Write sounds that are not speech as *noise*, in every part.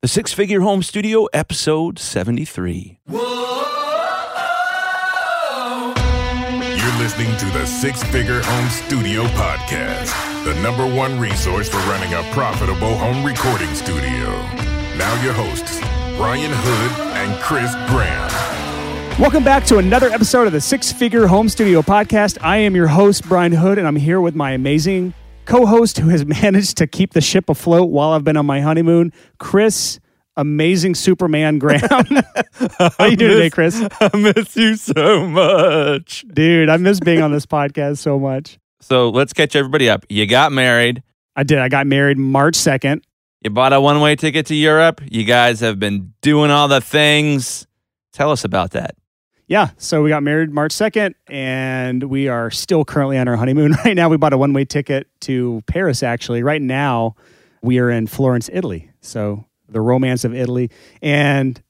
The Six Figure Home Studio, episode 73. You're listening to the Six Figure Home Studio Podcast, the number one resource for running a profitable home recording studio. Now, your hosts, Brian Hood and Chris Graham. Welcome back to another episode of the Six Figure Home Studio Podcast. I am your host, Brian Hood, and I'm here with my amazing co host who has *laughs* managed to keep the ship afloat while I've been on my honeymoon, Chris. Amazing Superman *laughs* Graham. *laughs* How you doing today, Chris? I miss you so much. Dude, I miss being on this podcast so much. So let's catch everybody up. You got married. I did. I got married March 2nd. You bought a one way ticket to Europe. You guys have been doing all the things. Tell us about that. Yeah, so we got married March 2nd, and we are still currently on our honeymoon *laughs* right now. We bought a one way ticket to Paris, actually. Right now, we are in Florence, Italy. So the romance of Italy. And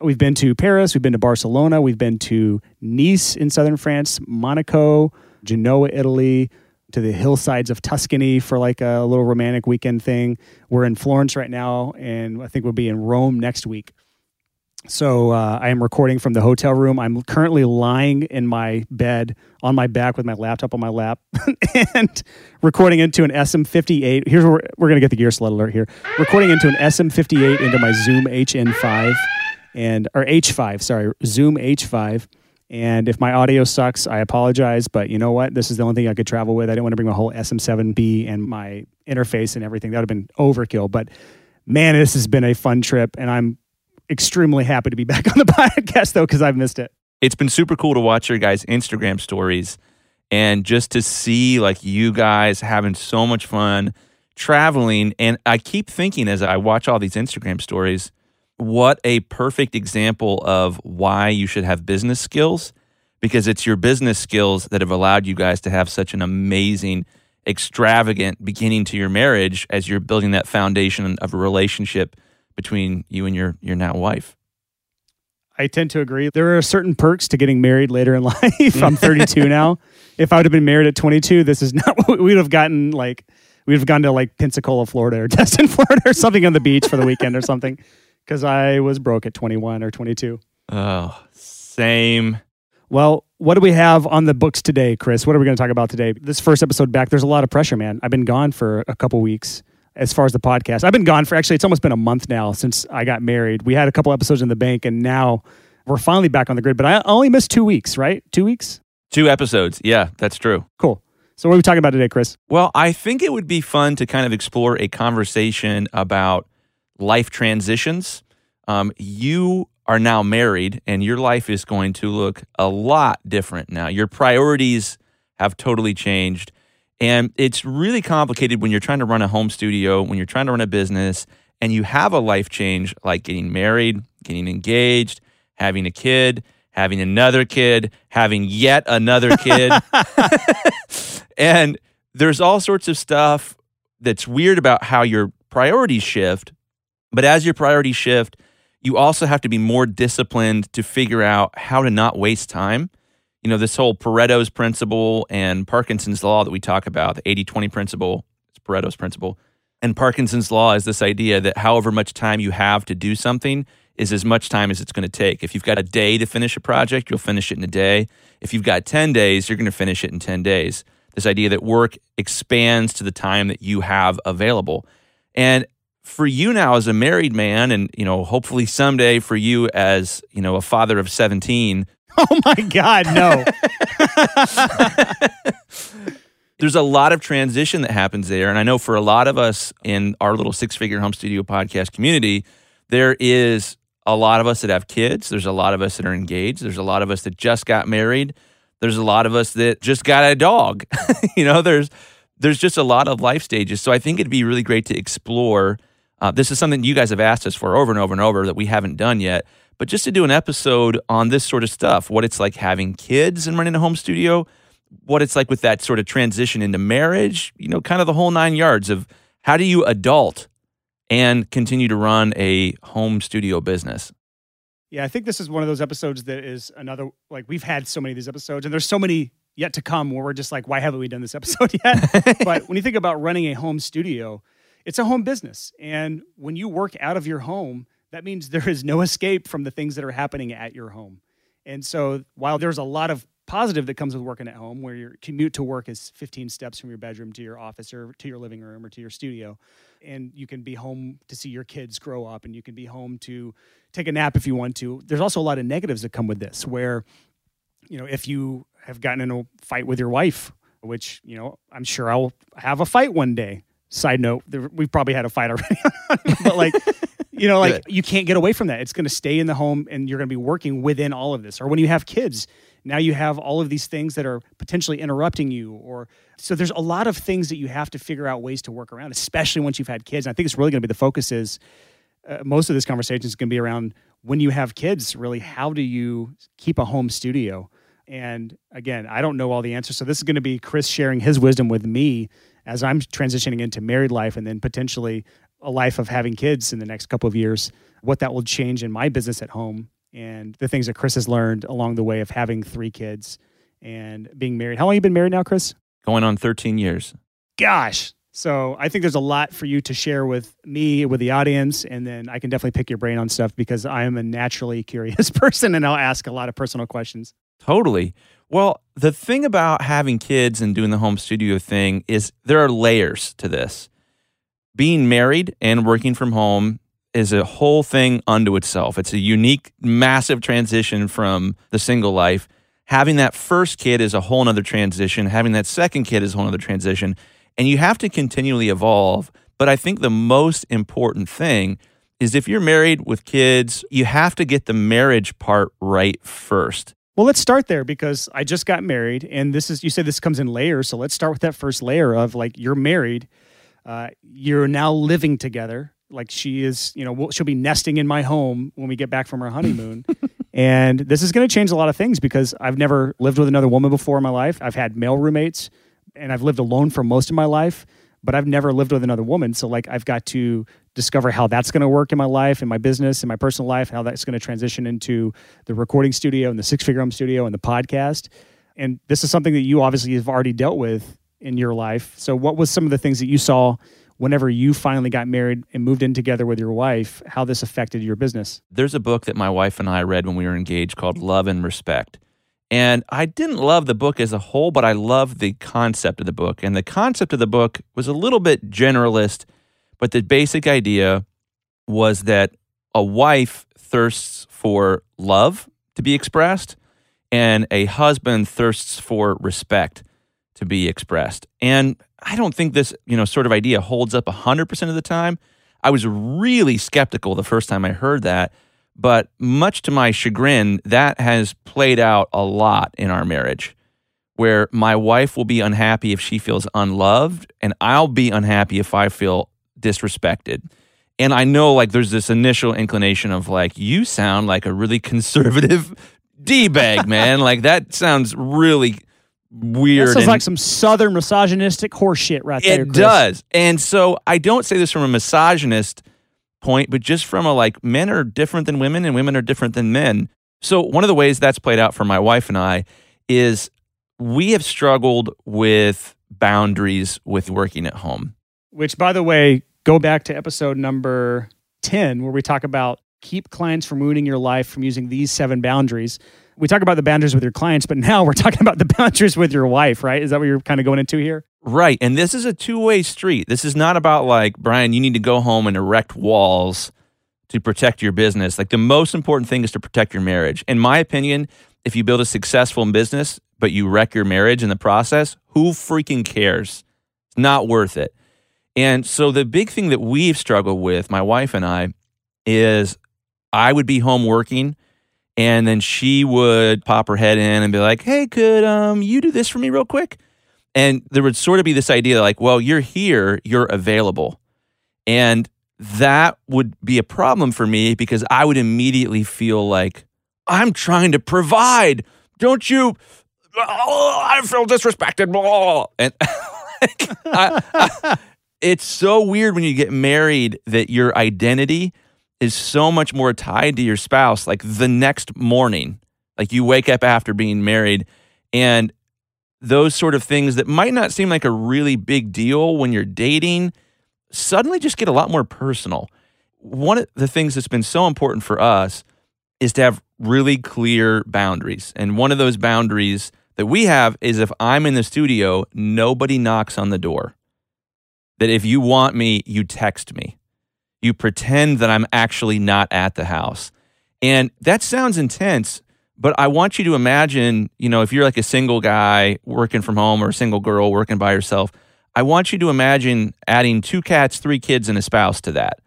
we've been to Paris, we've been to Barcelona, we've been to Nice in southern France, Monaco, Genoa, Italy, to the hillsides of Tuscany for like a little romantic weekend thing. We're in Florence right now, and I think we'll be in Rome next week. So uh, I am recording from the hotel room. I'm currently lying in my bed on my back with my laptop on my lap *laughs* and recording into an SM58. Here's where we're, we're going to get the gear sled alert here. Recording into an SM58 into my Zoom HN5 and or H5, sorry, Zoom H5. And if my audio sucks, I apologize. But you know what? This is the only thing I could travel with. I didn't want to bring my whole SM7B and my interface and everything. That would have been overkill. But man, this has been a fun trip, and I'm extremely happy to be *laughs* back on the podcast though because I've missed it. It's been super cool to watch your guys' Instagram stories and just to see like you guys having so much fun traveling. And I keep thinking as I watch all these Instagram stories, what a perfect example of why you should have business skills because it's your business skills that have allowed you guys to have such an amazing, extravagant beginning to your marriage as you're building that foundation of a relationship between you and your your now wife. I tend to agree. There are certain perks to getting married later in *laughs* life. I'm 32 now. *laughs* If I would have been married at 22, this is *laughs* not what we would have gotten. Like we'd have gone to like Pensacola, Florida, or Destin, Florida, or something on the beach for the weekend or something. Because I was broke at 21 or 22. Oh, same. Well, what do we have on the books today, Chris? What are we going to talk about today? This first episode back, there's a lot of pressure, man. I've been gone for a couple weeks as far as the podcast. I've been gone for actually, it's almost been a month now since I got married. We had a couple episodes in the bank and now we're finally back on the grid, but I only missed two weeks, right? Two weeks? Two episodes. Yeah, that's true. Cool. So, what are we talking about today, Chris? Well, I think it would be fun to kind of explore a conversation about life transitions. Um, you are now married and your life is going to look a lot different now. Your priorities have totally changed. And it's really complicated when you're trying to run a home studio, when you're trying to run a business, and you have a life change like getting married, getting engaged, having a kid, having another kid, having yet another kid. *laughs* *laughs* and there's all sorts of stuff that's weird about how your priorities shift. But as your priorities shift, you also have to be more disciplined to figure out how to not waste time. You know, this whole Pareto's principle and Parkinson's law that we talk about, the 80 20 principle, it's Pareto's principle. And Parkinson's law is this idea that however much time you have to do something is as much time as it's going to take. If you've got a day to finish a project, you'll finish it in a day. If you've got 10 days, you're going to finish it in 10 days. This idea that work expands to the time that you have available. And for you now as a married man and you know hopefully someday for you as you know a father of 17 *laughs* oh my god no *laughs* there's a lot of transition that happens there and i know for a lot of us in our little six figure home studio podcast community there is a lot of us that have kids there's a lot of us that are engaged there's a lot of us that just got married there's a lot of us that just got a dog *laughs* you know there's there's just a lot of life stages so i think it'd be really great to explore uh, this is something you guys have asked us for over and over and over that we haven't done yet. But just to do an episode on this sort of stuff, what it's like having kids and running a home studio, what it's like with that sort of transition into marriage, you know, kind of the whole nine yards of how do you adult and continue to run a home studio business. Yeah, I think this is one of those episodes that is another like we've had so many of these episodes, and there's so many yet to come where we're just like, why haven't we done this episode *laughs* yet? *laughs* but when you think about running a home studio, it's a home business. And when you work out of your home, that means there is no escape from the things that are happening at your home. And so while there's a lot of positive that comes with working at home, where your commute to work is 15 steps from your bedroom to your office or to your living room or to your studio, and you can be home to see your kids grow up and you can be home to take a nap if you want to. There's also a lot of negatives that come with this, where, you know, if you have gotten in a fight with your wife, which, you know, I'm sure I'll have a fight one day. Side note, we've probably had a fight already, *laughs* but like, you know, like you can't get away from that. It's going to stay in the home and you're going to be working within all of this. Or when you have kids, now you have all of these things that are potentially interrupting you or so there's a lot of things that you have to figure out ways to work around especially once you've had kids and i think it's really going to be the focus is uh, most of this conversation is going to be around when you have kids really how do you keep a home studio and again i don't know all the answers so this is going to be chris sharing his wisdom with me as i'm transitioning into married life and then potentially a life of having kids in the next couple of years what that will change in my business at home and the things that Chris has learned along the way of having three kids and being married. How long have you been married now, Chris? Going on 13 years. Gosh. So I think there's a lot for you to share with me, with the audience, and then I can definitely pick your brain on stuff because I am a naturally *laughs* curious person and I'll ask a lot of personal questions. Totally. Well, the thing about having kids and doing the home studio thing is there are layers to this. Being married and working from home is a whole thing unto itself. It's a unique, massive transition from the single life. Having that first kid is a whole nother transition. Having that second kid is a whole nother transition. And you have to continually evolve. But I think the most important thing is if you're married with kids, you have to get the marriage part right first. Well, let's start there because I just got married, and this is you said this comes in layers. So let's start with that first layer of like you're married, uh, you're now living together, like she is, you know, she'll be nesting in my home when we get back from our honeymoon. *laughs* and this is going to change a lot of things because I've never lived with another woman before in my life. I've had male roommates and I've lived alone for most of my life, but I've never lived with another woman. So like I've got to discover how that's going to work in my life, in my business, in my personal life, how that's going to transition into the recording studio and the six figure home studio and the podcast. And this is something that you obviously have already dealt with in your life. So what was some of the things that you saw whenever you finally got married and moved in together with your wife, how this affected your business. There's a book that my wife and I read when we were engaged called Love and Respect. And I didn't love the book as a whole, but I loved the concept of the book. And the concept of the book was a little bit generalist, but the basic idea was that a wife thirsts for love to be expressed, and a husband thirsts for respect to be expressed. And I don't think this, you know, sort of idea holds up 100% of the time. I was really skeptical the first time I heard that, but much to my chagrin, that has played out a lot in our marriage where my wife will be unhappy if she feels unloved and I'll be unhappy if I feel disrespected. And I know like there's this initial inclination of like you sound like a really *laughs* conservative D-bag, man. like that sounds really weird. That sounds like some southern misogynistic horseshit right there. It does. And so I don't say this from a misogynist point, but just from a like men are different than women and women are different than men. So one of the ways that's played out for my wife and I is we have struggled with boundaries with working at home. Which by the way, go back to episode number 10 where we talk about keep clients from ruining your life from using these seven boundaries we talk about the boundaries with your clients, but now we're *laughs* talking about the boundaries with your wife, right? Is that what you're kind of going into here? Right. And this is a two way street. This is not about like, Brian, you need to go home and erect walls to protect your business. Like the most important thing is to protect your marriage. In my opinion, if you build a successful business, but you wreck your marriage in the process, who freaking cares? It's not worth it. And so the big thing that we've struggled with, my wife and I, is I would be home working and then she would pop her head in and be like, "Hey, could um you do this for me real quick?" And there would sort of be this idea like, "Well, you're here, you're available." And that would be a problem for me because I would immediately feel like I'm trying to provide. Don't you oh, I feel disrespected. And *laughs* I, I, it's so weird when you get married that your identity is so much more tied to your spouse like the next morning like you wake up after being married and those sort of things that might not seem like a really big deal when you're dating suddenly just get a lot more personal. One of the things that's been so important for us is to have really clear boundaries. And one of those boundaries that we have is if I'm in the studio, nobody knocks on the door. That if you want me, you text me. You pretend that I'm actually not at the house. And that sounds intense, but I want you to imagine, you know, if you're like a single guy working from home or a single girl working by herself, I want you to imagine adding two cats, three kids, and a spouse to that.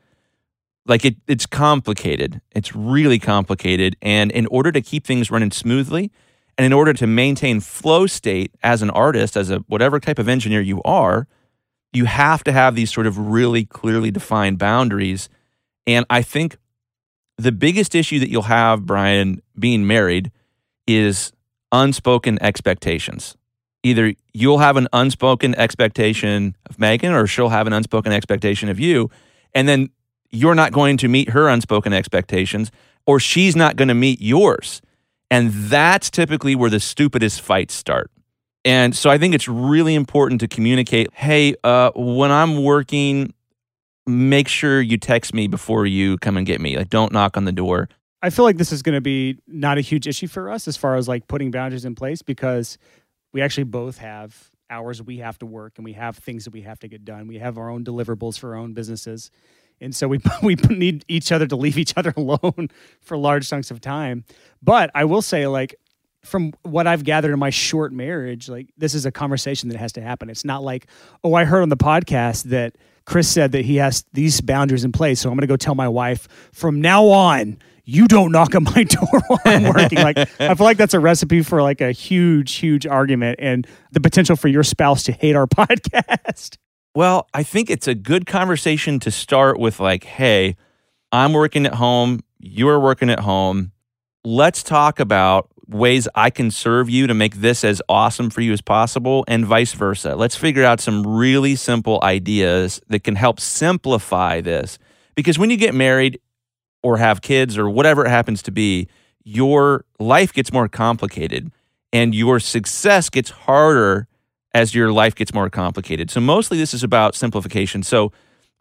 Like it, it's complicated. It's really complicated. And in order to keep things running smoothly, and in order to maintain flow state as an artist, as a whatever type of engineer you are, you have to have these sort of really clearly defined boundaries. And I think the biggest issue that you'll have, Brian, being married is unspoken expectations. Either you'll have an unspoken expectation of Megan or she'll have an unspoken expectation of you. And then you're not going to meet her unspoken expectations or she's not going to meet yours. And that's typically where the stupidest fights start. And so I think it's really important to communicate hey, uh, when I'm working, make sure you text me before you come and get me. Like, don't knock on the door. I feel like this is going to be not a huge issue for us as far as like putting boundaries in place because we actually both have hours we have to work and we have things that we have to get done. We have our own deliverables for our own businesses. And so we *laughs* we need each other to leave each other *laughs* alone for large chunks of time. But I will say like from what I've gathered in my short marriage, like this is a conversation that has to happen. It's not like, oh, I heard on the podcast that Chris said that he has these boundaries in place. So I'm going to go tell my wife from now on, you don't knock on my *laughs* door while I'm working. like, I feel like that's a recipe for like a huge, huge argument and the potential for your spouse to hate our *laughs* podcast. Well, I think it's a good conversation to start with like, hey, I'm working at home, you're working at home. Let's talk about ways I can serve you to make this as awesome for you as possible, and vice versa. Let's figure out some really simple ideas that can help simplify this. Because when you get married or have kids or whatever it happens to be, your life gets more complicated and your success gets harder as your life gets more complicated. So, mostly this is about simplification. So,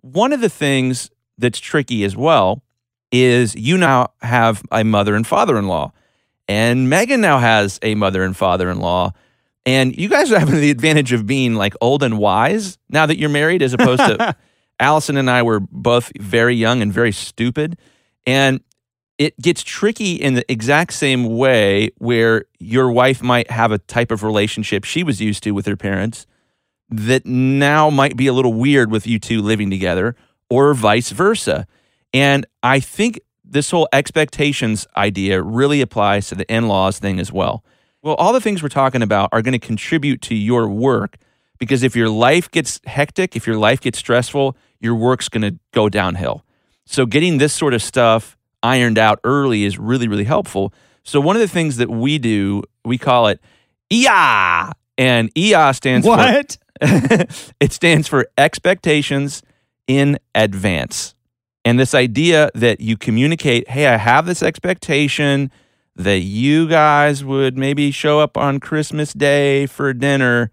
one of the things that's tricky as well is you now have a mother and father in law. And Megan now has a mother and father in law. And you guys are having the advantage of being like old and wise now that you're married, as opposed to *laughs* Allison and I were both very young and very stupid. And it gets tricky in the exact same way where your wife might have a type of relationship she was used to with her parents that now might be a little weird with you two living together, or vice versa. And I think this whole expectations idea really applies to the in laws thing as well. Well, all the things we're talking about are going to contribute to your work because if your life gets hectic, if your life gets stressful, your work's going to go downhill. So, getting this sort of stuff ironed out early is really, really helpful. So, one of the things that we do, we call it EA, and EA stands what? for *laughs* it stands for expectations in advance. And this idea that you communicate, hey, I have this expectation that you guys would maybe show up on Christmas Day for dinner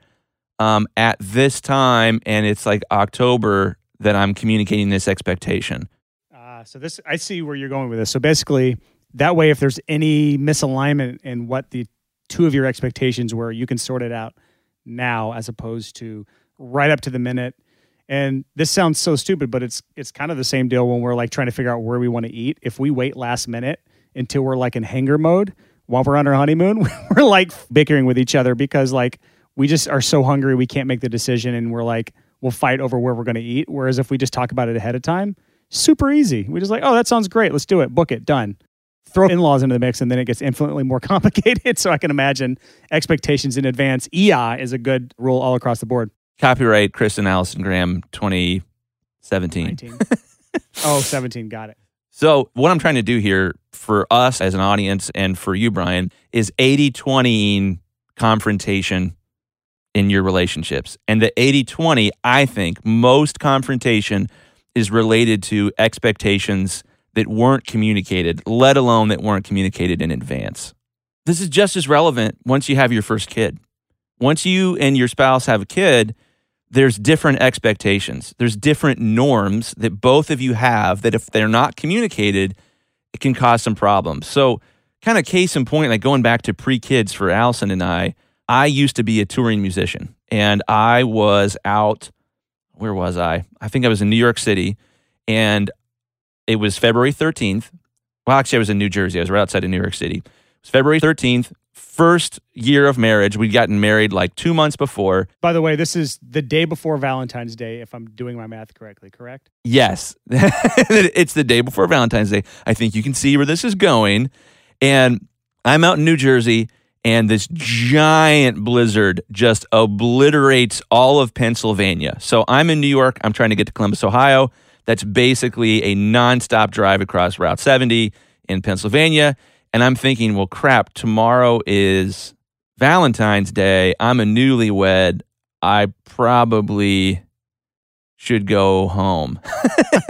um, at this time, and it's like October that I'm communicating this expectation. Uh, so this, I see where you're going with this. So basically, that way, if there's any misalignment in what the two of your expectations were, you can sort it out now, as opposed to right up to the minute and this sounds so stupid, but it's it's kind of the same deal when we're like trying to figure out where we want to eat. If we wait last minute until we're like in hanger mode while we're on our honeymoon, *laughs* we're like bickering with each other because like we just are so hungry we can't make the decision and we're like we'll fight over where we're going to eat. Whereas if we just talk about it ahead of time, super easy. We just like, oh, that sounds great. Let's do it. Book it. Done. Throw in laws into the mix and then it gets infinitely more *laughs* complicated. so I can imagine expectations in advance. EI is a good rule all across the board. Copyright Chris and Allison Graham 2017. *laughs* oh, 17. Got it. So, what I'm trying to do here for us as an audience and for you, Brian, is 80 20 confrontation in your relationships. And the 80 20, I think most confrontation is related to expectations that weren't communicated, let alone that weren't communicated in advance. This is just as relevant once you have your first kid. Once you and your spouse have a kid, there's different expectations. There's different norms that both of you have that if they're not communicated, it can cause some problems. So, kind of case in point, like going back to pre kids for Allison and I, I used to be a touring musician and I was out. Where was I? I think I was in New York City and it was February 13th. Well, actually, I was in New Jersey. I was right outside of New York City. It was February 13th, first year of marriage. We'd gotten married like two months before. By the way, this is the day before Valentine's Day, if I'm doing my math correctly, correct? Yes, *laughs* it's the day before Valentine's Day. I think you can see where this is going. And I'm out in New Jersey, and this giant blizzard just obliterates all of Pennsylvania. So I'm in New York. I'm trying to get to Columbus, Ohio. That's basically a nonstop drive across Route 70 in Pennsylvania. And I'm thinking, well, crap, tomorrow is Valentine's Day. I'm a newlywed. I probably should go home. *laughs*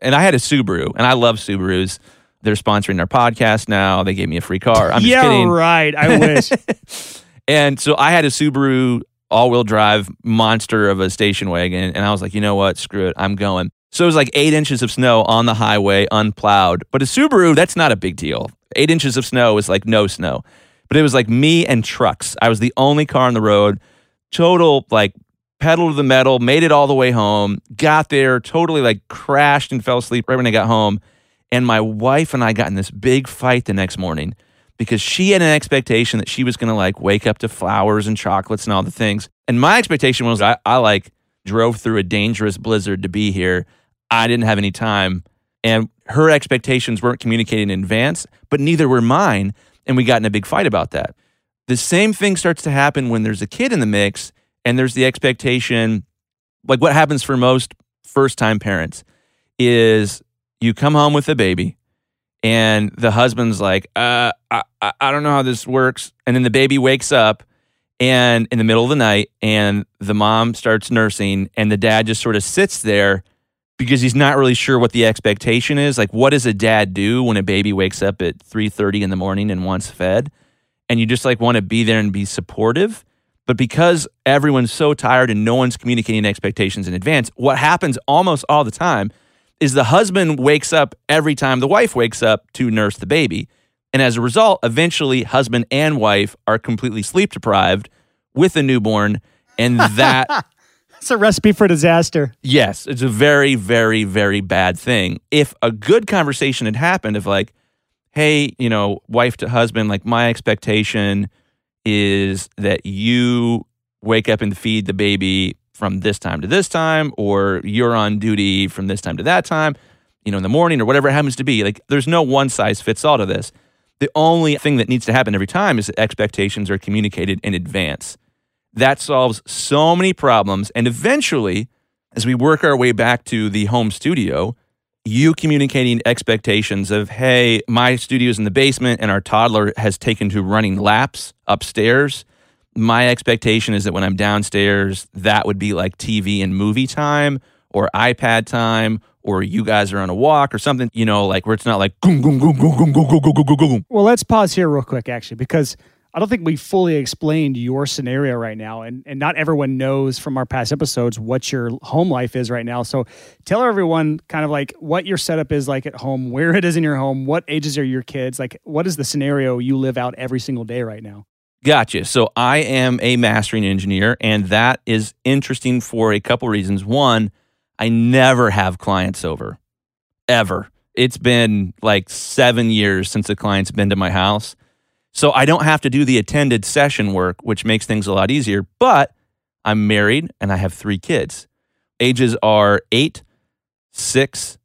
and I had a Subaru, and I love Subarus. They're sponsoring our podcast now. They gave me a free car. I'm just yeah, kidding. right. I wish. *laughs* And so I had a Subaru all wheel drive monster of a station wagon. And I was like, you know what? Screw it. I'm going. So it was like eight inches of snow on the highway, unplowed. But a Subaru, that's not a big deal. Eight inches of snow is like no snow. But it was like me and trucks. I was the only car on the road. Total like pedal to the metal, made it all the way home, got there, totally like crashed and fell asleep right when I got home. And my wife and I got in this big fight the next morning because she had an expectation that she was going to like wake up to flowers and chocolates and all the things. And my expectation was I, I like drove through a dangerous blizzard to be here. I didn't have any time. And her expectations weren't communicated in advance, but neither were mine. And we got in a big fight about that. The same thing starts to happen when there's a kid in the mix and there's the expectation, like what happens for most first time parents is you come home with a baby and the husband's like, uh, I, I don't know how this works. And then the baby wakes up and in the middle of the night and the mom starts nursing and the dad just sort of sits there because he's not really sure what the expectation is. Like, what does a dad do when a baby wakes up at 3.30 in the morning and wants fed? And you just like want to be there and be supportive. But because everyone's so tired and no one's communicating expectations in advance, what happens almost all the time is the husband wakes up every time the wife wakes up to nurse the baby. And as a result, eventually husband and wife are completely sleep deprived with a newborn. And that *laughs* It's a recipe for disaster. Yes, it's a very, very, very bad thing. If a good conversation had happened of like, hey, you know, wife to husband, like my expectation is that you wake up and feed the baby from this time to this time, or you're on duty from this time to that time, you know, in the morning or whatever it happens to be. Like, there's no one size fits all to this. The only thing that needs to happen every time is that expectations are communicated in advance. That solves so many problems. And eventually, as we work our way back to the home studio, you communicating expectations of, hey, my studio's in the basement and our toddler has taken to running laps upstairs. My expectation is that when I'm downstairs, that would be like TV and movie time or iPad time or you guys are on a walk or something, you know, like where it's not like goom, goom, goom, goom, goom, goom, goom, goom, goom. Well, let's pause here real quick, actually, because I don't think we fully explained your scenario right now, and and not everyone knows from our past episodes what your home life is right now. So tell everyone kind of like what your setup is like at home, where it is in your home, what ages are your kids, like what is the scenario you live out every single day right now. Gotcha. So I am a mastering engineer, and that is interesting for a couple reasons. One, I never have clients over, ever. It's been like seven years since a client's been to my house. So I don't have to do the attended session work, which makes things a lot easier. But I'm married and I have three kids. Ages are eight, six,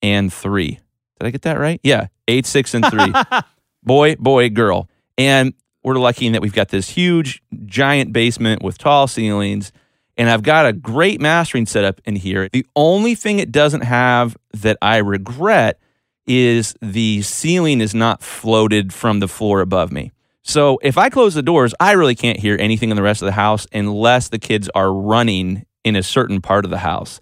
and three. Did I get that right? Yeah, eight, six, and three. *laughs* boy, boy, girl. And we're lucky in that we've got this huge, giant basement with tall ceilings. And I've got a great mastering setup in here. The only thing it doesn't have that I regret is the ceiling is not floated from the floor above me. So if I close the doors, I really can't hear anything in the rest of the house unless the kids are running in a certain part of the house.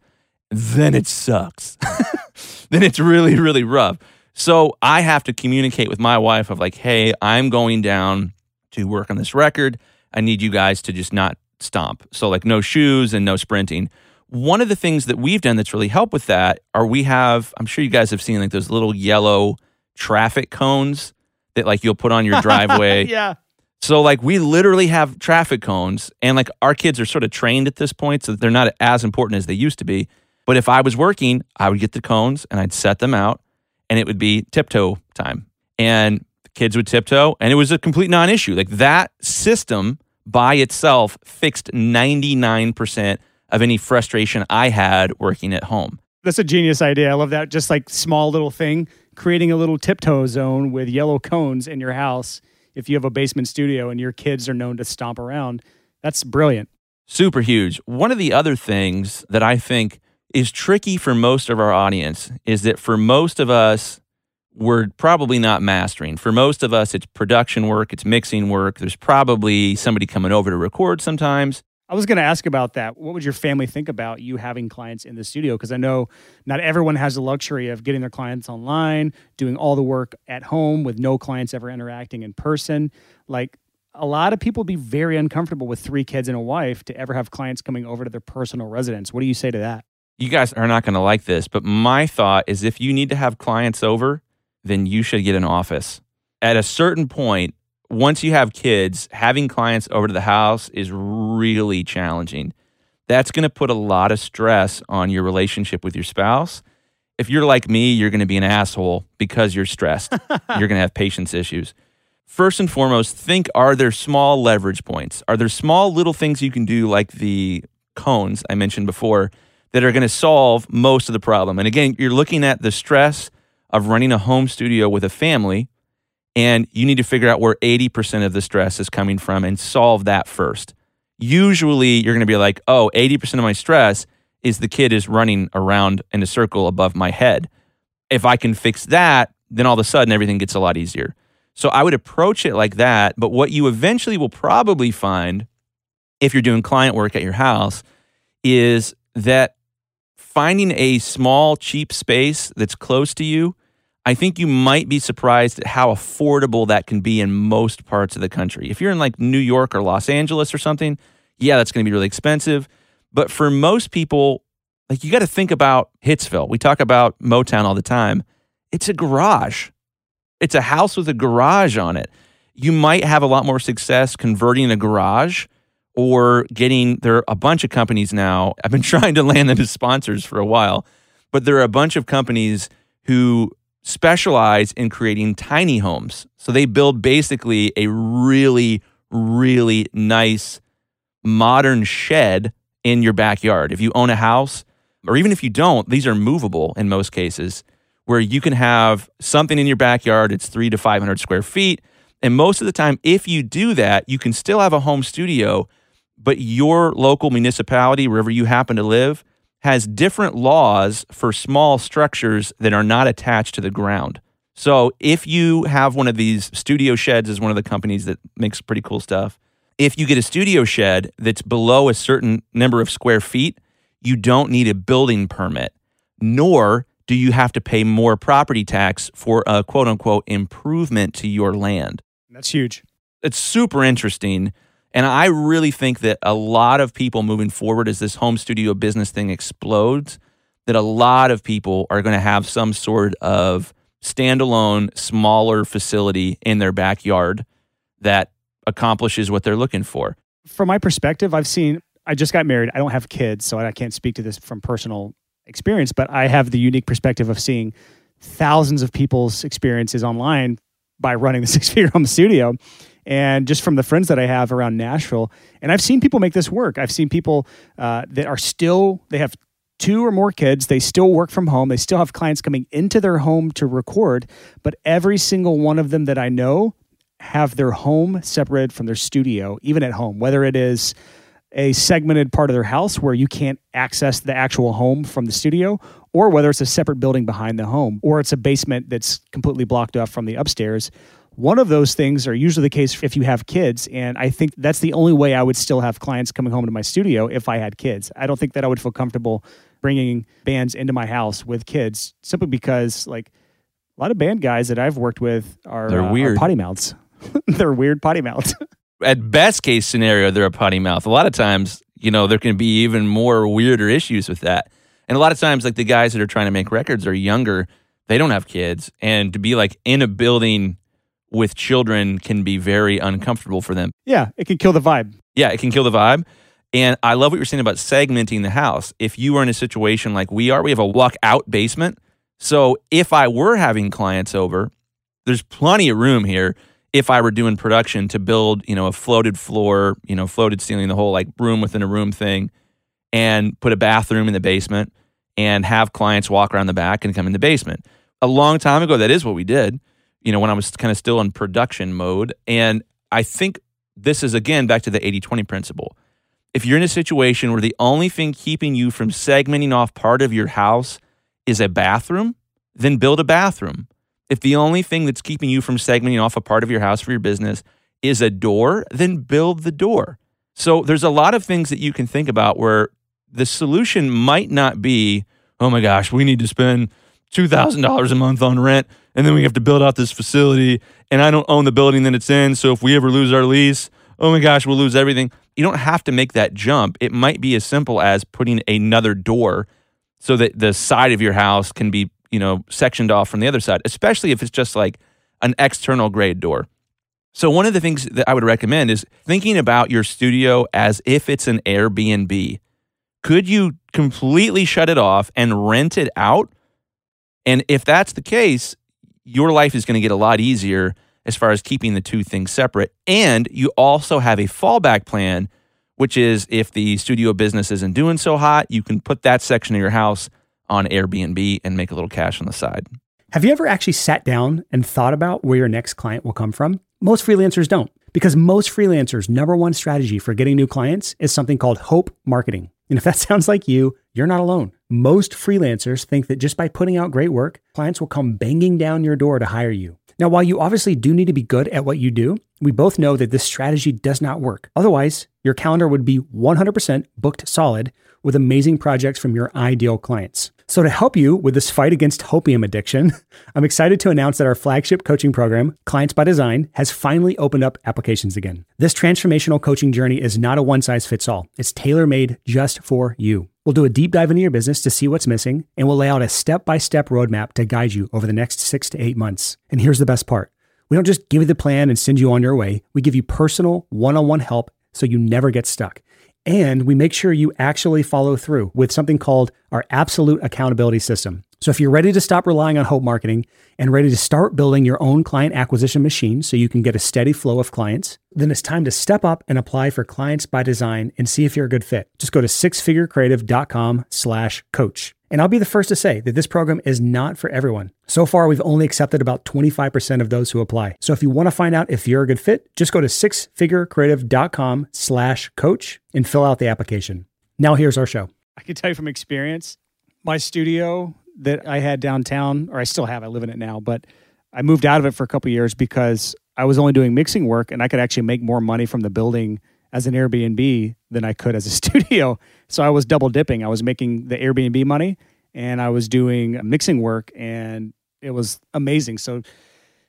Then it sucks. *laughs* then it's really, really rough. So I have to communicate with my wife of like, hey, I'm going down to work on this record. I need you guys to just not stomp. So, like, no shoes and no sprinting. One of the things that we've done that's really helped with that are we have, I'm sure you guys have seen like those little yellow traffic cones that like you'll put on your driveway. *laughs* yeah. So like we literally have traffic cones and like our kids are sort of trained at this point so they're not as important as they used to be. But if I was working, I would get the cones and I'd set them out and it would be tiptoe time. And the kids would tiptoe and it was a complete non-issue. Like that system by itself fixed 99% of any frustration I had working at home. That's a genius idea. I love that. Just like small little thing, creating a little tiptoe zone with yellow cones in your house. If you have a basement studio and your kids are known to stomp around, that's brilliant. Super huge. One of the other things that I think is tricky for most of our audience is that for most of us, we're probably not mastering. For most of us, it's production work, it's mixing work. There's probably somebody coming over to record sometimes. I was going to ask about that. What would your family think about you having clients in the studio? Because I know not everyone has the luxury of getting their clients online, doing all the work at home with no clients ever interacting in person. Like a lot of people be very uncomfortable with three kids and a wife to ever have clients coming over to their personal residence. What do you say to that? You guys are not going to like this, but my thought is if you need to have clients over, then you should get an office. At a certain point, once you have kids, having clients over to the house is really challenging. That's going to put a lot of stress on your relationship with your spouse. If you're like me, you're going to be an asshole because you're stressed. *laughs* you're going to have patience issues. First and foremost, think are there small leverage points? Are there small little things you can do like the cones I mentioned before that are going to solve most of the problem? And again, you're looking at the stress of running a home studio with a family and you need to figure out where 80% of the stress is coming from and solve that first. Usually you're going to be like, oh, 80% of my stress is the kid is running around in a circle above my head. If I can fix that, then all of a sudden everything gets a lot easier. So I would approach it like that. But what you eventually will probably find if you're doing client work at your house is that finding a small, cheap space that's close to you I think you might be surprised at how affordable that can be in most parts of the country. If you're in like New York or Los Angeles or something, yeah, that's going to be really expensive. But for most people, like you got to think about Hitsville. We talk about Motown all the time. It's a garage, it's a house with a garage on it. You might have a lot more success converting a garage or getting there are a bunch of companies now. I've been *laughs* trying to land them as sponsors for a while, but there are a bunch of companies who specialize in creating tiny homes. So they build basically a really, really nice modern shed in your backyard. If you own a house, or even if you don't, these are movable in most cases, where you can have something in your backyard. It's three to 500 square feet. And most of the time, if you do that, you can still have a home studio, but your local municipality, wherever you happen to live, has different laws for small structures that are not attached to the ground. So if you have one of these studio sheds is one of the companies that makes pretty cool stuff. If you get a studio shed that's below a certain number of square feet, you don't need a building permit, nor do you have to pay more property tax for a quote unquote improvement to your land. That's huge. It's super interesting and I really think that a lot of people moving forward as this home studio business thing explodes, that a lot of people are going to have some sort of standalone, smaller facility in their backyard that accomplishes what they're looking for. From my perspective, I've seen, I just got married. I don't have kids, so I can't speak to this from personal experience, but I have the unique perspective of seeing thousands of people's experiences online by running the *laughs* six figure home studio and just from the friends that I have around Nashville. And I've seen people make this work. I've seen people uh, that are still, they have two or more kids. They still work from home. They still have clients coming into their home to record. But every single one of them that I know have their home separated from their studio, even at home, whether it is a segmented part of their house where you can't access the actual home from the studio, or whether it's a separate building behind the home, or it's a basement that's completely blocked off from the upstairs. One of those things are usually the case if you have kids. And I think that's the only way I would still have clients coming home to my studio if I had kids. I don't think that I would feel comfortable bringing bands into my house with kids simply because, like, a lot of band guys that I've worked with are, They're uh, weird. Are potty mouths. *laughs* They're weird potty mouths. *laughs* at best case scenario, they're a potty mouth. A lot of times, you know, there can be even more weirder issues with that. And a lot of times, like the guys that are trying to make records are younger, they don't have kids. And to be like in a building with children can be very uncomfortable for them. Yeah, it can kill the vibe. Yeah, it can kill the vibe. And I love what you're saying about segmenting the house. If you are in a situation like we are, we have a walk out basement. So if I were having clients over, there's plenty of room here if I were doing production to build, you know, a floated floor, you know, floated ceiling, the whole like room within a room thing, and put a bathroom in the basement and have clients walk around the back and come in the basement. A long time ago, that is what we did, you know, when I was kind of still in production mode. And I think this is again back to the 80 20 principle. If you're in a situation where the only thing keeping you from segmenting off part of your house is a bathroom, then build a bathroom. If the only thing that's keeping you from segmenting off a part of your house for your business is a door, then build the door. So there's a lot of things that you can think about where the solution might not be, oh my gosh, we need to spend $2,000 a month on rent and then we have to build out this facility and I don't own the building that it's in. So if we ever lose our lease, oh my gosh, we'll lose everything. You don't have to make that jump. It might be as simple as putting another door so that the side of your house can be you know, sectioned off from the other side, especially if it's just like an external grade door. So, one of the things that I would recommend is thinking about your studio as if it's an Airbnb. Could you completely shut it off and rent it out? And if that's the case, your life is going to get a lot easier as far as keeping the two things separate. And you also have a fallback plan, which is if the studio business isn't doing so hot, you can put that section of your house on Airbnb and make a little cash on the side. Have you ever actually sat down and thought about where your next client will come from? Most freelancers don't, because most freelancers' number one strategy for getting new clients is something called hope marketing. And if that *laughs* sounds like you, you're not alone. Most freelancers think that just by putting out great work, clients will come banging down your door to hire you. Now, while you obviously do need to be good at what you do, we both know that this strategy does not work. Otherwise, your calendar would be 100% booked solid with amazing projects from your ideal clients. So, to help you with this fight against hopium addiction, *laughs* I'm excited to announce that our flagship coaching program, Clients by Design, has finally opened up applications again. This transformational coaching journey is not a one size fits all, it's tailor made just for you. We'll do a deep dive into your business to see what's missing, and we'll lay out a step by step roadmap to guide you over the next six to eight months. And here's the best part we don't just give you the plan and send you on your way, we give you personal one on one help so you never get stuck. And we make sure you actually follow through with something called our absolute accountability system. So if you're ready to stop relying on hope marketing and ready to start building your own client acquisition machine so you can get a steady flow of clients, then it's time to step up and apply for clients by design and see if you're a good fit. Just go to sixfigurecreative.com slash coach. And I'll be the first to say that this program is not for everyone. So far, we've only accepted about 25% of those who apply. So if you want to find out if you're a good fit, just go to sixfigurecreative.com slash coach and fill out the application. Now here's our show. I can tell you from experience, my studio that I had downtown, or I still have, I live in it now, but I moved out of it for a couple years because I was only doing mixing work and I could actually make more money from the building as an Airbnb than I could as a *laughs* studio. So I was double dipping. I was making the Airbnb money and I was doing mixing work and it was amazing. So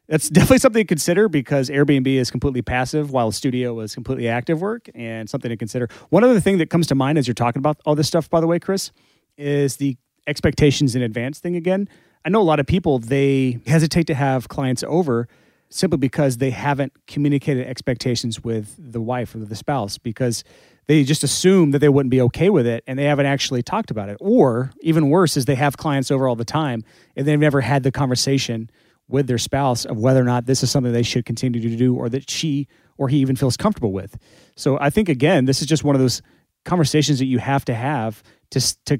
that's *laughs* definitely something to consider because Airbnb is completely passive while studio is completely active work and something to consider. One other thing that comes to mind as you're talking about all this stuff, by the way, Chris, is the expectations in advance thing again. I know a lot of people, they hesitate to have clients over simply because they haven't communicated expectations with the wife or the spouse because they just assume that they wouldn't be okay with it and they haven't actually talked about it. Or even worse is they have clients over all the time and they've never had the conversation with their spouse of whether or not this is something they should continue to do or that she or he even feels comfortable with. So I think again, this is just one of those conversations that you have to have to to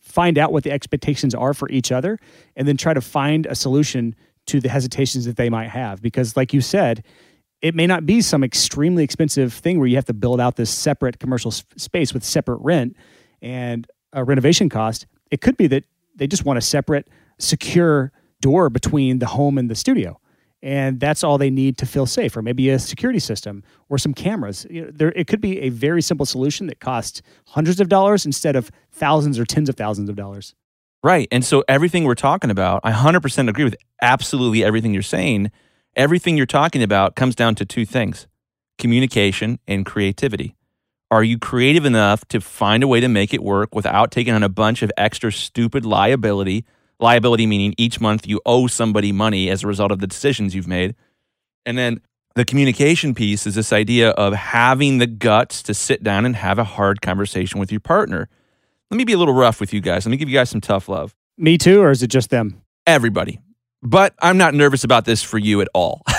find out what the expectations are for each other and then try to find a solution to the hesitations that they might have. Because, like you said, it may not be some extremely expensive thing where you have to build out this separate commercial space with separate rent and a renovation cost. It could be that they just want a separate, secure door between the home and the studio. And that's all they need to feel safe, or maybe a security system or some cameras. You know, there, it could be a very simple solution that costs hundreds of dollars instead of thousands or tens of thousands of dollars. Right. And so everything we're talking about, I 100% agree with absolutely everything you're saying. Everything you're talking about comes down to two things communication, and creativity. Are you creative enough to find a way to make it work without taking on a bunch of extra stupid liability? Liability meaning each month you owe somebody money as a result of the decisions you've made. And then the communication piece is this idea of having the guts to sit down and have a hard conversation with your partner. Let me be a little rough with you guys. Let me give you guys some tough love. Me too, or is it just them? Everybody. But I'm not nervous about this for you at all. *laughs*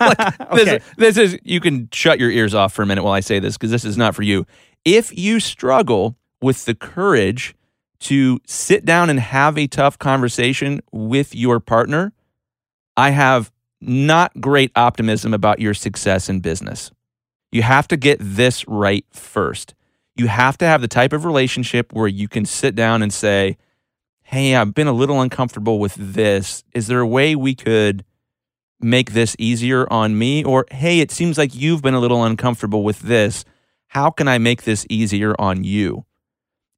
Like, *laughs* this, Okay. this is, you can shut your ears off for a minute while I say this because this is not for you. If you struggle with the courage to sit down and have a tough conversation with your partner, I have not great optimism about your success in business. You have to get this right first. You have to have the type of relationship where you can sit down and say, Hey, I've been a little uncomfortable with this. Is there a way we could make this easier on me? Or, Hey, it seems like you've been a little uncomfortable with this. How can I make this easier on you?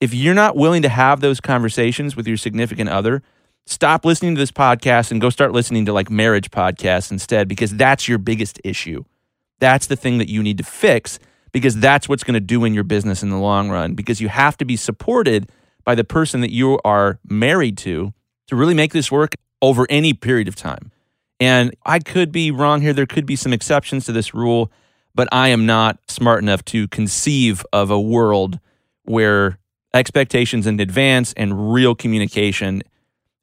If you're not willing to have those conversations with your significant other, stop listening to this podcast and go start listening to like marriage podcasts instead because that's your biggest issue. That's the thing that you need to fix because that's what's going to do in your business in the long run because you have to be supported by the person that you are married to to really make this work over any period of time. And I could be wrong here. There could be some exceptions to this rule, but I am not smart enough to conceive of a world where expectations in advance and real communication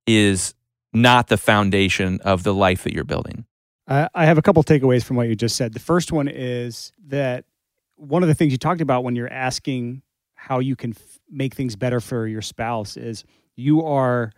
is not the foundation of the life that you're building. I have a couple takeaways from what you just said. The first one is that one of the things you talked about when you're asking how you can f- make things better for your spouse is you are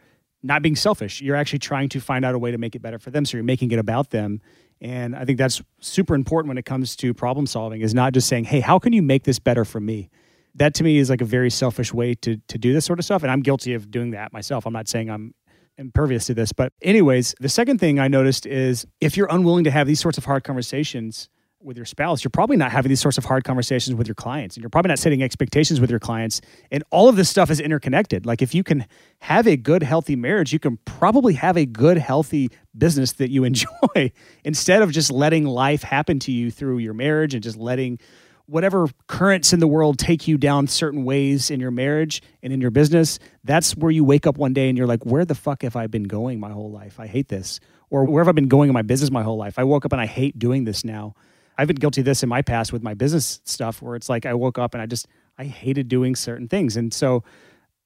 not being selfish. You're actually trying to find out a way to make it better for them. So you're making it about them. And I think that's super important when it comes to problem solving is not just saying, hey, how can you make this better for me? That to me is like a very selfish way to to do this sort of stuff. And I'm guilty of doing that myself. I'm not saying I'm impervious to this. But, anyways, the second thing I noticed is if you're unwilling to have these sorts of hard conversations with your spouse, you're probably not having these sorts of hard conversations with your clients. And you're probably not setting expectations with your clients. And all of this stuff is interconnected. Like, if you can have a good, healthy marriage, you can probably have a good, healthy business that you *laughs* enjoy instead of just letting life happen to you through your marriage and just letting whatever currents in the world take you down certain ways in your marriage and in your business, that's where you wake up one day and you're like, where the fuck have I been going my whole life? I hate this. Or where have I been going in my business my whole life? I woke up and I hate doing this now. I've been guilty of this in my past with my business stuff where it's like I woke up and I just, I hated doing certain things. And so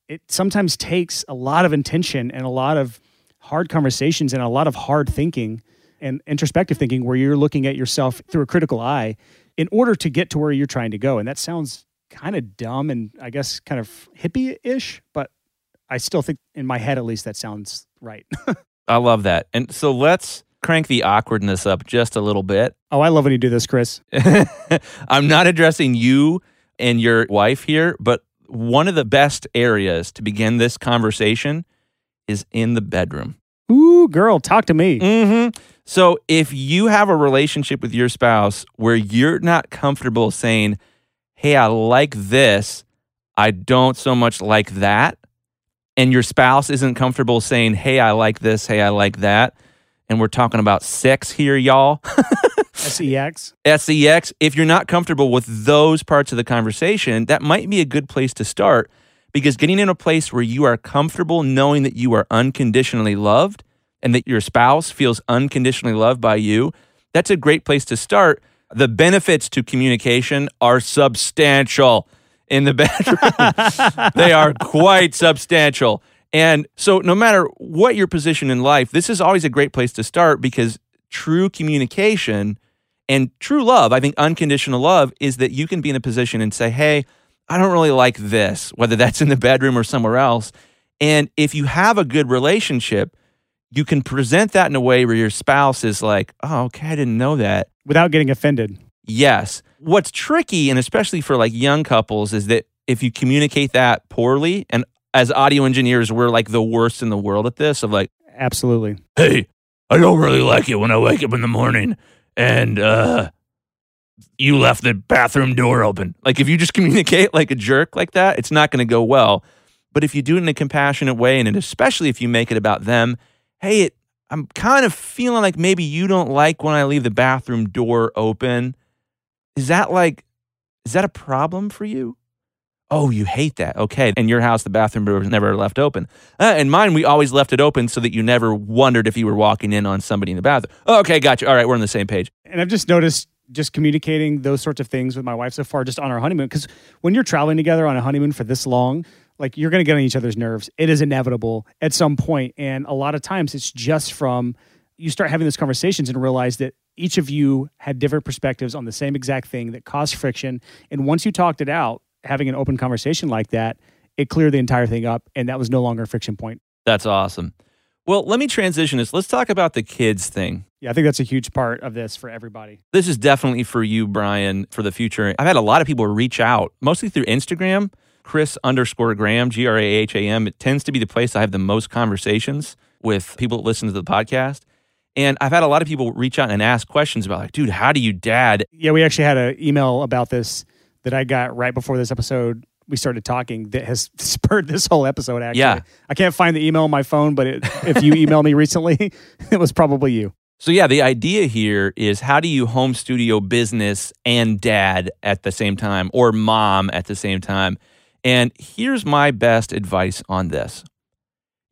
it sometimes takes a lot of intention and a lot of hard conversations and a lot of hard thinking and introspective thinking where you're looking at yourself through a critical eye in order to get to where you're trying to go. And that sounds kind of dumb and I guess kind of hippie ish, but I still think in my head, at least, that sounds right. *laughs* I love that. And so let's crank the awkwardness up just a little bit. *laughs* oh, I love when you do this, Chris. I'm not addressing you and your wife here, but one of the best areas to begin this conversation is in the bedroom. Ooh, girl, talk to me. Mm-hmm. So if you have a relationship with your spouse where you're not comfortable saying, "Hey, I like this," I don't so much like that, and your spouse isn't comfortable saying, "Hey, I like this," "Hey, I like that," and we're talking about sex here, y'all. *laughs* SEX. sex if you're not comfortable with those parts of the conversation that might be a good place to start because getting in a place where you are comfortable knowing that you are unconditionally loved and that your spouse feels unconditionally loved by you that's a great place to start the benefits to communication are substantial in the *laughs* bedroom *laughs* they are quite substantial and so no matter what your position in life this is always a great place to start because true communication and true love, I think unconditional love is that you can be in a position and say, Hey, I don't really like this, whether that's in the bedroom or somewhere else. And if you have a good relationship, you can present that in a way where your spouse is like, Oh, okay, I didn't know that. Without getting offended. Yes. What's tricky, and especially for like young couples, is that if you communicate that poorly, and as audio engineers, we're like the worst in the world at this of like, Absolutely. hey, I don't really like it when I wake up in the morning and uh you left the bathroom door open. Like if you just *laughs* communicate like a jerk like that, it's not going to go well. But if you do it in a compassionate way and especially if you make it about them, hey, it, I'm kind of feeling like maybe you don't like when I leave the bathroom door open. Is that like, is that a problem for you? Oh, you hate that. Okay. In your house, the bathroom door was never left open. Uh, in mine, we always left it open so that you never wondered if you were walking in on somebody in the bathroom. Oh, okay, gotcha. All right, we're on the same page. And I've just noticed just communicating those sorts of things with my wife so far, just on our honeymoon. Because when you're traveling together on a honeymoon for this long, like you're going to get on each other's nerves. It is inevitable at some point, and a lot of times it's just from you start having those conversations and realize that each of you had different perspectives on the same exact thing that caused friction. And once you talked it out, having an open conversation like that, it cleared the entire thing up, and that was no longer a friction point. That's awesome. Well, let me transition this. Let's talk about the kids thing. Yeah, I think that's a huge part of this for everybody. This is definitely for you, Brian, for the future. I've had a lot of people reach out, mostly through Instagram. Chris underscore Graham, G R A H A M. It tends to be the place I have the most conversations with people that listen to the podcast. And I've had a lot of people reach out and ask questions about, like, dude, how do you dad? Yeah, we actually had an email about this that I got right before this episode. We started talking that has *laughs* spurred this whole episode. Actually, Yeah. I can't find the email on my phone, but it, if you emailed me recently, *laughs* it was probably you. So, yeah, the idea here is how do you home studio business and dad at the same time or mom at the same time? And here's my best advice on this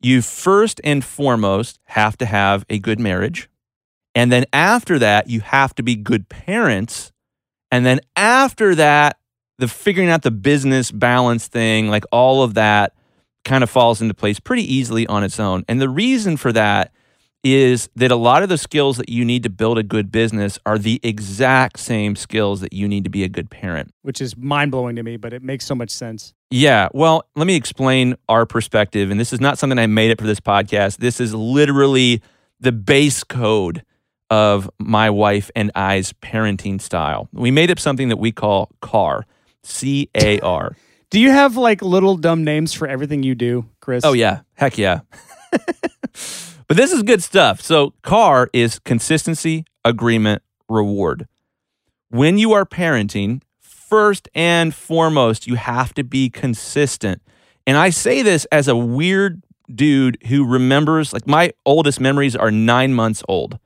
you first and foremost have to have a good marriage. And then after that, you have to be good parents. And then after that, the figuring out the business balance thing, like all of that kind of falls into place pretty easily on its own. And the reason for that is that a lot of the skills that you need to build a good business are the exact same skills that you need to be a good parent. which is mind blowing to me, but it makes so much sense. Yeah, well, let me explain our perspective. And this is not something I made up for this podcast. This is literally the base code of my wife and I's parenting style. We made up something that we call CAR, C A R. Do you have like little dumb names for everything you do, Chris? Oh, yeah. Heck yeah. *laughs* but this is good stuff. So, CAR is consistency, agreement, reward. When you are parenting, first and foremost, you have to be consistent. And I say this as a weird dude who remembers, like, my oldest memories are nine months old.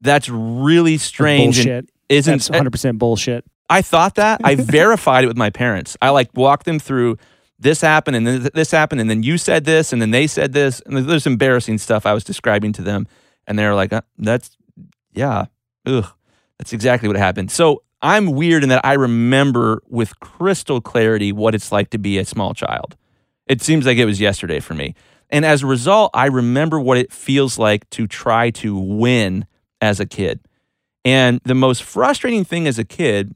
That's really strange. bullshit. Isn't That's 100% bullshit. I thought that. I *laughs* verified it with my parents. I like walked them through this happened and then th- this happened and then you said this and then they said this and there's embarrassing stuff I was describing to them and they're like uh, that's yeah ugh that's exactly what happened. So I'm weird in that I remember with crystal clarity what it's like to be a small child. It seems like it was yesterday for me. And as a result, I remember what it feels like to try to win as a kid. And the most frustrating thing as a kid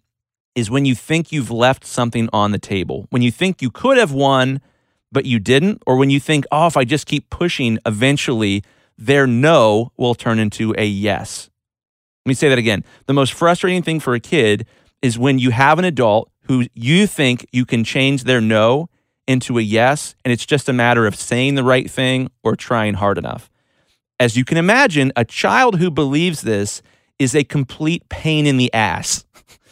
is when you think you've left something on the table, when you think you could have won, but you didn't, or when you think, oh, if I just keep pushing, eventually their no will turn into a yes. Let me say that again. The most frustrating thing for a kid is when you have an adult who you think you can change their no into a yes, and it's just a matter of saying the right thing or trying hard enough. As you can imagine, a child who believes this is a complete pain in the ass. *laughs*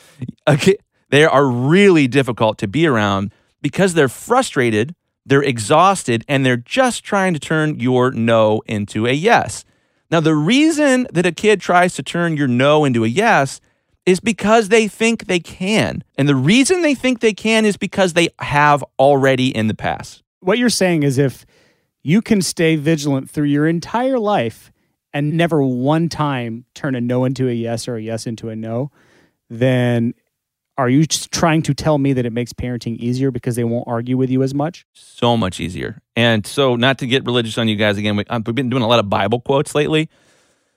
Okay, they are really difficult to be around because they're frustrated, they're exhausted, and they're just trying to turn your no into a yes. Now, the reason that a kid tries to turn your no into a yes is because they think they can. And the reason they think they can is because they have already in the past. What you're saying is if you can stay vigilant through your entire life and never one time turn a no into a yes or a yes into a no, then are you just trying to tell me that it makes parenting easier because they won't argue with you as much? so much easier. And so, not to get religious on you guys again, um, we, I've been doing a lot of Bible quotes lately.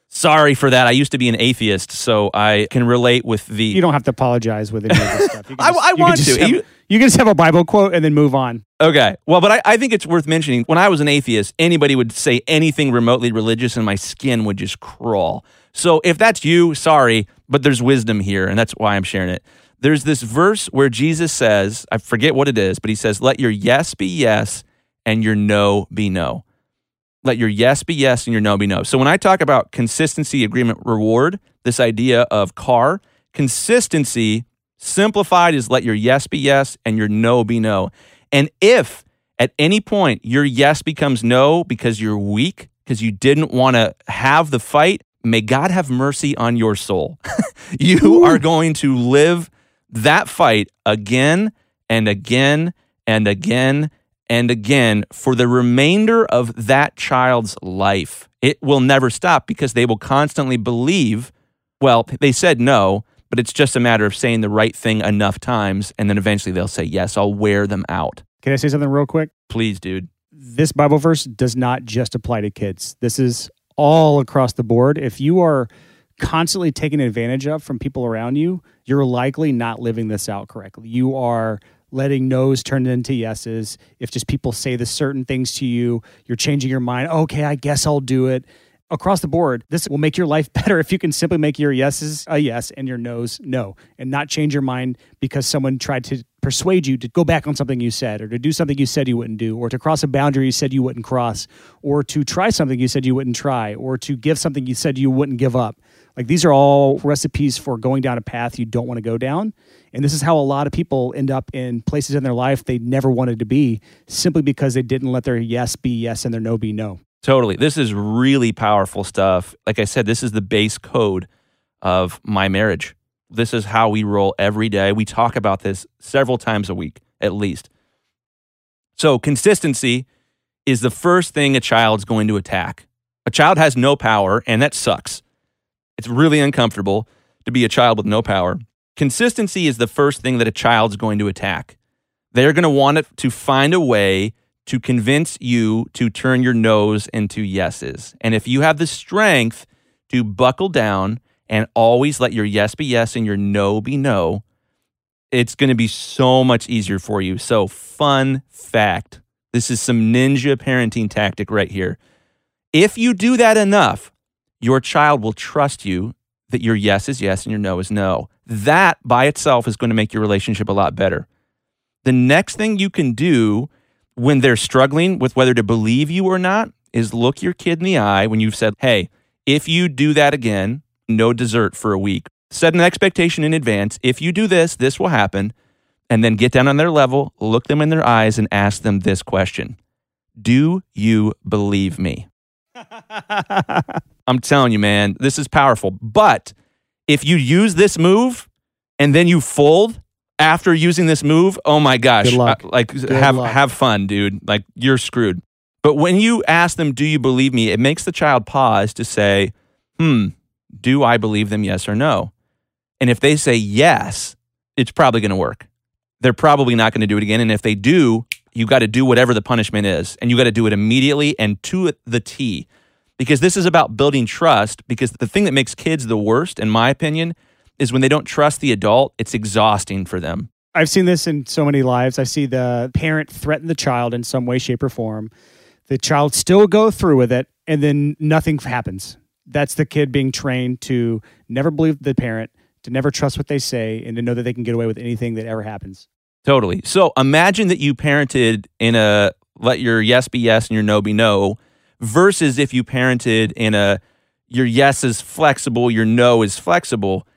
Sorry for that. I used to be an atheist, so I can relate with the. You don't have to apologize with any of this stuff. You *laughs* can I- just- I you want to. have- You- you can just have a Bible quote and then move on. Okay. Well, but I, I think it's worth mentioning. When I was an atheist, anybody would say anything remotely religious and my skin would just crawl. So if that's you, sorry, but there's wisdom here, and that's why I'm sharing it. There's this verse where Jesus says, I forget what it is, but he says, Let your yes be yes and your no be no. Let your yes be yes and your no be no. So when I talk about consistency, agreement, reward, this idea of car, consistency simplified is let your yes be yes and your no be no. And if at any point your yes becomes no because you're weak, because you didn't want to have the fight, may God have mercy on your soul. *laughs* you are going to live that fight again and again and again and again for the remainder of that child's life. It will never stop because they will constantly believe, well, they said no, but it's just a matter of saying the right thing enough times. And then eventually they'll say, yes, I'll wear them out. Can I say something real quick? Please, dude. This Bible verse does not just apply to kids. This is all across the board. If you are constantly taken advantage of from people around you, you're likely not living this out correctly. You are letting no's turn into yeses. If just people say the certain things to you, you're changing your mind. Okay, I guess I'll do it. Across the board, this will make your life *laughs* better if you can simply make your yeses a yes and your no's no, and not change your mind because someone tried to persuade you to go back on something you said, or to do something you said you wouldn't do, or to cross a boundary you said you wouldn't cross, or to try something you said you wouldn't try, or to give something you said you wouldn't give up. Like these are all recipes for going down a path you don't want to go down. And this is how a lot of people end up in places in their life they never wanted to be simply because they didn't let their yes be yes and their no be no. Totally. This is really powerful stuff. Like I said, this is the base code of my marriage. This is how we roll every day. We talk about this several times a week, at least. So, consistency is the first thing a child's going to attack. A child has no power, and that sucks. It's really uncomfortable to be a child with no power. Consistency is the first thing that a child's going to attack. They're going to want to find a way to convince you to turn your no's into yeses. And if you have the strength to buckle down and always let your yes be yes and your no be no, it's going to be so much easier for you. So, fun fact this is some ninja parenting tactic right here. If you do that enough, your child will trust you that your yes is yes and your no is no. That by itself is going to make your relationship a lot better. The next thing you can do when they're struggling with whether to believe you or not is look your kid in the eye when you've said, Hey, if you do that again, no dessert for a week. Set an expectation in advance. If you do this, this will happen. And then get down on their level, look them in their eyes, and ask them this question Do you believe me? *laughs* I'm telling you, man, this is powerful. But if you use this move and then you fold after using this move, oh my gosh, luck. uh, like Good have luck. have fun, dude. Like you're screwed. But when you ask them, "Do you believe me?" it makes the child pause to say, "Hmm, do I believe them? Yes or no?" And if they say yes, it's probably going to work. They're probably not going to do it again. And if they do, you got to do whatever the punishment is, and you got to do it immediately and to the T because this is about building trust. Because the thing that makes kids the worst, in my opinion, is when they don't trust the adult, it's exhausting for them. I've seen this in so many lives. I see the parent threaten the child in some way, shape, or form. The child still go through with it, and then nothing happens. That's the kid being trained to never believe the parent, to never trust what they say, and to know that they can get away with anything that ever happens. Totally. So imagine that you parented in a let your yes be yes and your no be no, versus if you parented in a your yes is flexible, your no is flexible.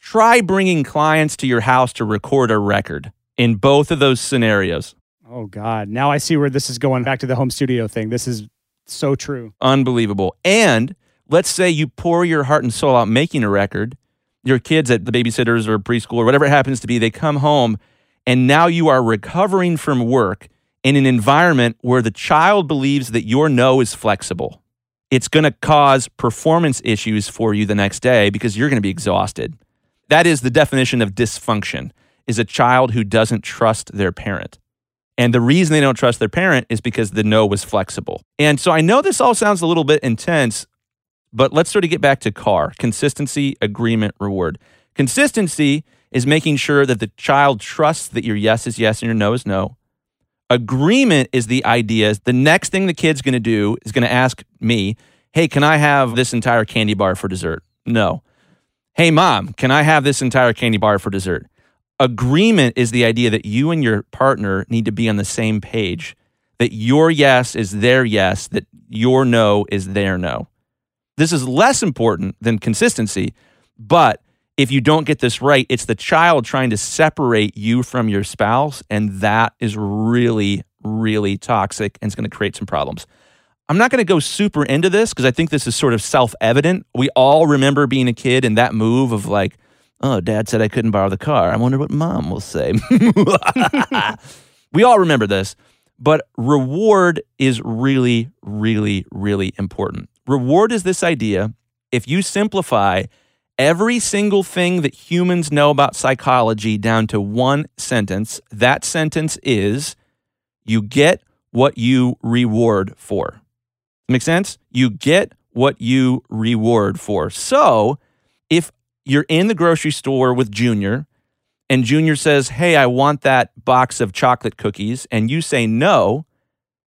Try bringing clients to your house to record a record in both of those scenarios. Oh God! Now I see where this is going. Back to the home studio thing. This is so true. Unbelievable. And let's say you pour your heart and soul out making a record. Your kids at the babysitters or preschool or whatever it happens to be, they come home and now you are recovering from work in an environment where the child believes that your no is flexible. It's going to cause performance issues for you the next day because you're going to be exhausted. That is the definition of dysfunction is a child who doesn't trust their parent. And the reason they don't trust their parent is because the no was flexible. And so I know this all sounds a little bit intense, but let's sort of get back to CAR consistency, agreement, reward. Consistency is making sure that the child trusts that your yes is yes and your no is no. Agreement is the idea the next thing the kid's going to do is going to ask me, Hey, can I have this entire candy bar for dessert? No. Hey, mom, can I have this entire candy bar for dessert? Agreement is the idea that you and your partner need to be on the same page, that your yes is their yes, that your no is their no. This is less important than consistency, but if you don't get this right, it's the child trying to separate you from your spouse, and that is really, really toxic and it's going to create some problems. I'm not going to go super into this because I think this is sort of self evident. We all remember being a kid and that move of like Oh, dad said I couldn't borrow the car. I wonder what mom will say. *laughs* we all remember this, but reward is really, really, really important. Reward is this idea if you simplify every single thing that humans know about psychology down to one sentence, that sentence is you get what you reward for. Make sense? You get what you reward for. So, if you're in the grocery store with Junior and Junior says, Hey, I want that box of chocolate cookies, and you say no,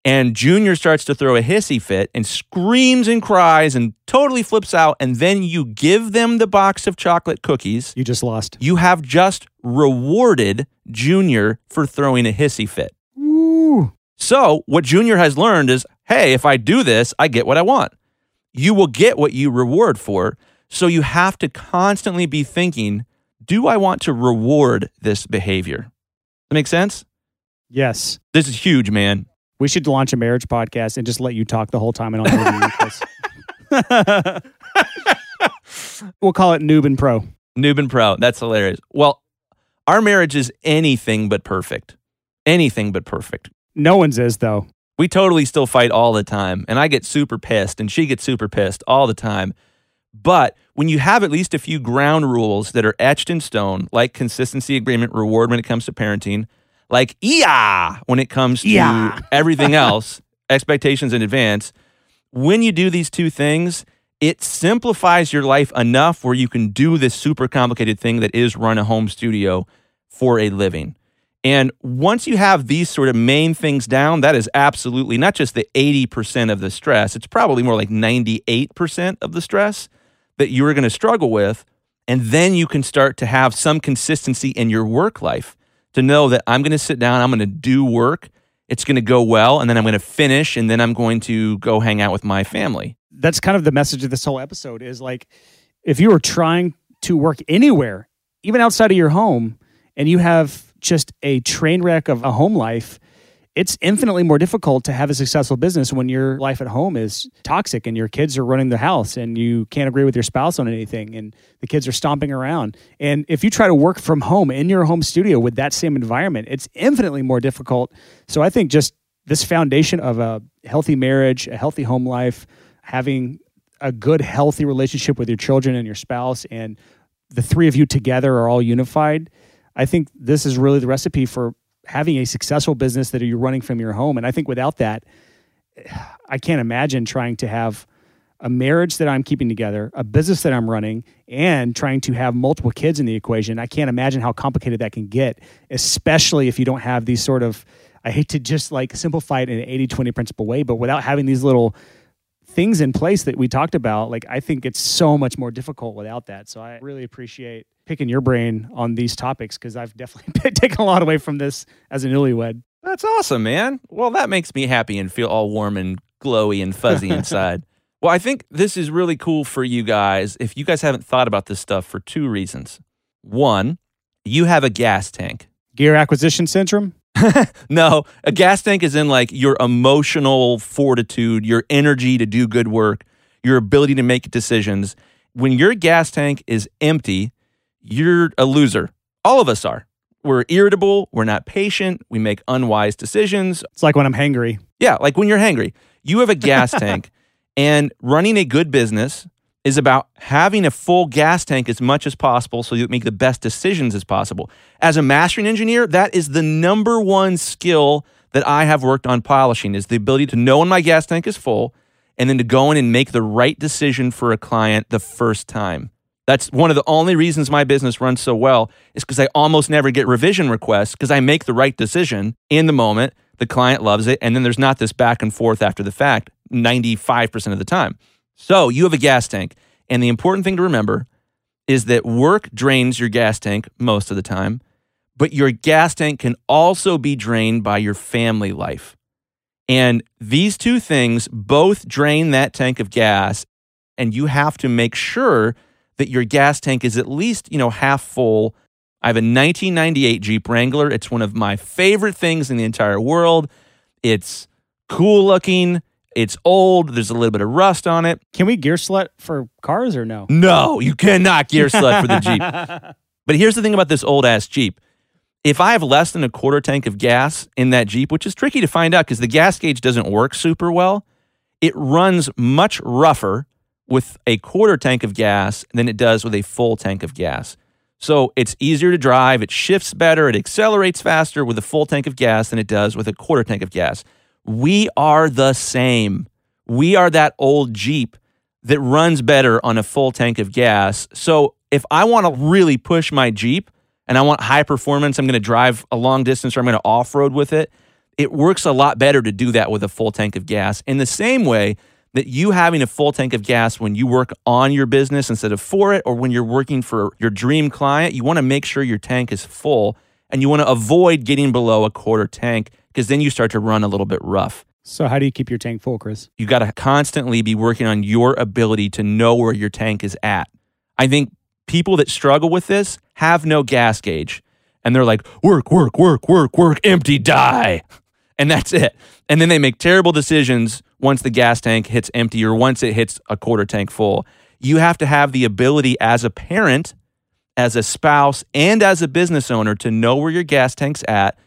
and Junior starts to throw a hissy fit and screams and cries and totally flips out, and then you give them the box of chocolate cookies, You just lost. you have just rewarded Junior for throwing a hissy fit. Ooh. So, what Junior has learned is hey, if I do this, I get what I want. You will get what you reward for. So, you have to constantly be thinking, do I want to reward this behavior? That makes sense? Yes. This is huge, man. We should launch a marriage podcast and just let you talk the whole time and I'll *laughs* we'll call it Noob and Pro. Noob and Pro. That's hilarious. Well, our marriage is anything but perfect. Anything but perfect. No one's is though. We totally still fight all the time, and I get super pissed, and she gets super pissed all the time. But when you have at least a few ground rules that are etched in stone, like consistency, agreement, reward when it comes to parenting, like yeah when it comes to Yeah. *laughs* everything else, expectations in advance, when you do these two things, it simplifies your life enough where you can do this super complicated thing that is run a home studio for a living. And once you have these sort of main things down, that is absolutely not just the 80% of the stress, it's probably more like 98% of the stress that you're going to struggle with. And then you can start to have some consistency in your work life to know that I'm going to sit down, I'm going to do work, it's going to go well, and then I'm going to finish, and then I'm going to go hang out with my family. That's kind of the message of this whole episode is like if you are trying to work anywhere, even outside of your home, and you have just a train wreck of a home life, it's infinitely more difficult to have a successful business when your life at home is toxic and your kids are running the house and you can't agree with your spouse on anything and the kids are stomping around. And if you try to work from home in your home studio with that same environment, it's infinitely more difficult. So I think just this foundation of a healthy marriage, a healthy home life, having a good, healthy relationship with your children and your spouse, and the three of you together are all unified. I think this is really the recipe for having a successful business that you're running from your home. And I think without that, I can't imagine trying to have a marriage that I'm keeping together, a business that I'm running, and trying to have multiple kids in the equation. I can't imagine how complicated that can get, especially if you don't have these sort of, I hate to just like simplify it in an 80 20 principle way, but without having these little things in place that we talked about, like I think it's so much more difficult without that. So I really appreciate picking your brain on these topics because I've definitely *laughs* taken a lot away from this as a newlywed. That's awesome, man. Well, that makes me happy and feel all warm and glowy and fuzzy *laughs* inside. Well, I think this is really cool for you guys if you guys haven't thought about this stuff for two reasons. One, you have a gas tank. Gear acquisition syndrome. *laughs* No, a gas tank is in like your emotional fortitude, your energy to do good work, your ability to make decisions. When your gas tank is empty, you're a loser. All of us are. We're irritable, we're not patient, we make unwise decisions. It's like when I'm hangry. Yeah, like when you're hangry, you have a gas *laughs* tank, and running a good business is about having a full gas tank as much as possible so you make the best decisions as possible. As a mastering engineer, that is the number one skill that I have worked on polishing is the ability to know when my gas tank is full and then to go in and make the right decision for a client the first time. That's one of the only reasons my business runs so well is because I almost never get revision requests because I make the right decision in the moment. The client loves it. And then there's not this back and forth after the fact 95% of the time. So you have a gas tank. And the important thing to remember is that work drains your gas tank most of the time, but your gas tank can also be drained by your family life. And these two things both drain that tank of gas. And you have to make sure that your gas tank is at least, you know, half full. I have a 1998 Jeep Wrangler. It's one of my favorite things in the entire world. It's cool looking. It's old. There's a little bit of rust on it. Can we gear slut for cars or no? No, you cannot gear slut for the Jeep. *laughs* But here's the thing about this old ass Jeep. If I have less than a quarter tank of gas in that Jeep, which is tricky to find out because the gas gauge doesn't work super well, it runs much rougher with a quarter tank of gas than it does with a full tank of gas. So it's easier to drive, it shifts better, it accelerates faster with a full tank of gas than it does with a quarter tank of gas. We are the same. We are that old Jeep that runs better on a full tank of gas. So if I want to really push my Jeep and I want high performance, I'm going to drive a long distance or I'm going to off road with it. It works a lot better to do that with a full tank of gas. In the same way that you having a full tank of gas when you work on your business instead of for it, or when you're working for your dream client, you want to make sure your tank is full and you want to avoid getting below a quarter tank because then you start to run a little bit rough. So how do you keep your tank full, Chris? You got to constantly be working on your ability to know where your tank is at. I think people that struggle with this have no gas gauge and they're like, work, work, work, work, work, empty, die. *laughs* And that's it. And then they make terrible decisions once the gas tank hits empty or once it hits a quarter tank full. You have to have the ability as a parent, as a spouse, and as a business owner to know where your gas tank's at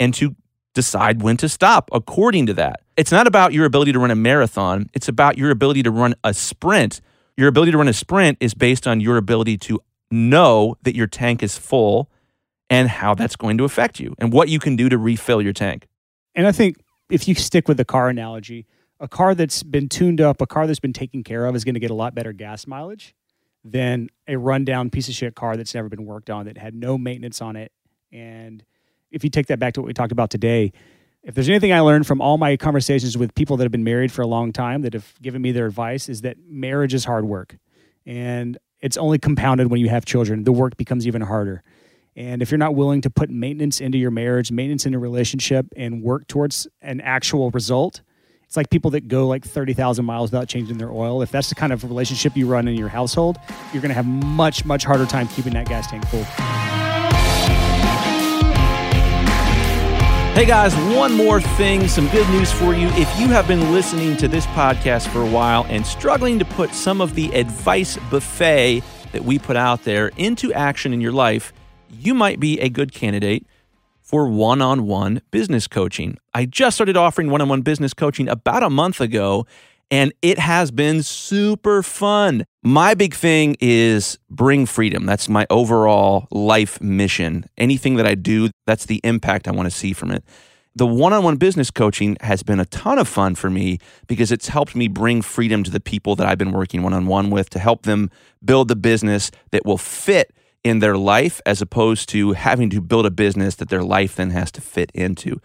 and to decide when to stop according to that. It's not about your ability to run a marathon, it's about your ability to run a sprint. Your ability to run a sprint is based on your ability to know that your tank is full and how that's going to affect you and what you can do to refill your tank. And I think if you stick with the car analogy, a car that's been tuned up, a car that's been taken care of is going to get a lot better gas mileage than a rundown piece of shit car that's never been worked on that had no maintenance on it. And if you take that back to what we talked about today, if there's anything I learned from all my conversations with people that have been married for a long time that have given me their advice is that marriage is hard work. And it's only compounded when you have children. The work becomes even harder. And if you're not willing to put maintenance into your marriage, maintenance in a relationship, and work towards an actual result, it's like people that go like 30,000 miles without changing their oil. If that's the kind of relationship you run in your household, you're going to have much, much harder time keeping that gas tank full. Hey guys, one more thing, some good news for you. If you have been listening to this podcast for a while and struggling to put some of the advice buffet that we put out there into action in your life, you might be a good candidate for one on one business coaching. I just started offering one on one business coaching about a month ago, and it has been super fun. My big thing is bring freedom. That's my overall life mission. Anything that I do, that's the impact I want to see from it. The one on one business coaching has been a ton of fun for me because it's helped me bring freedom to the people that I've been working one on one with to help them build the business that will fit in their life as opposed to having to build a business that their life then has to fit into.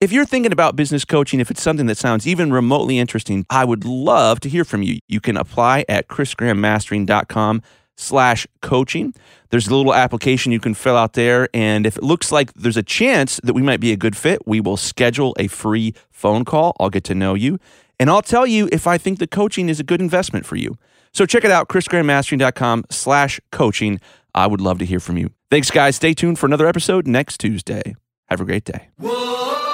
If you're thinking about business coaching, if it's something that sounds even remotely interesting, I would love to hear from you. You can apply at chrisgrahammastering.com slash coaching. There's a little application you can fill out there. And if it looks like there's a chance that we might be a good fit, we will schedule a free phone call. I'll get to know you. And I'll tell you if I think the coaching is a good investment for you. So check it out, chrisgrahammastering.com slash coaching. I would love to hear from you. Thanks, guys. Stay tuned for another episode next Tuesday. Have a great day. Whoa.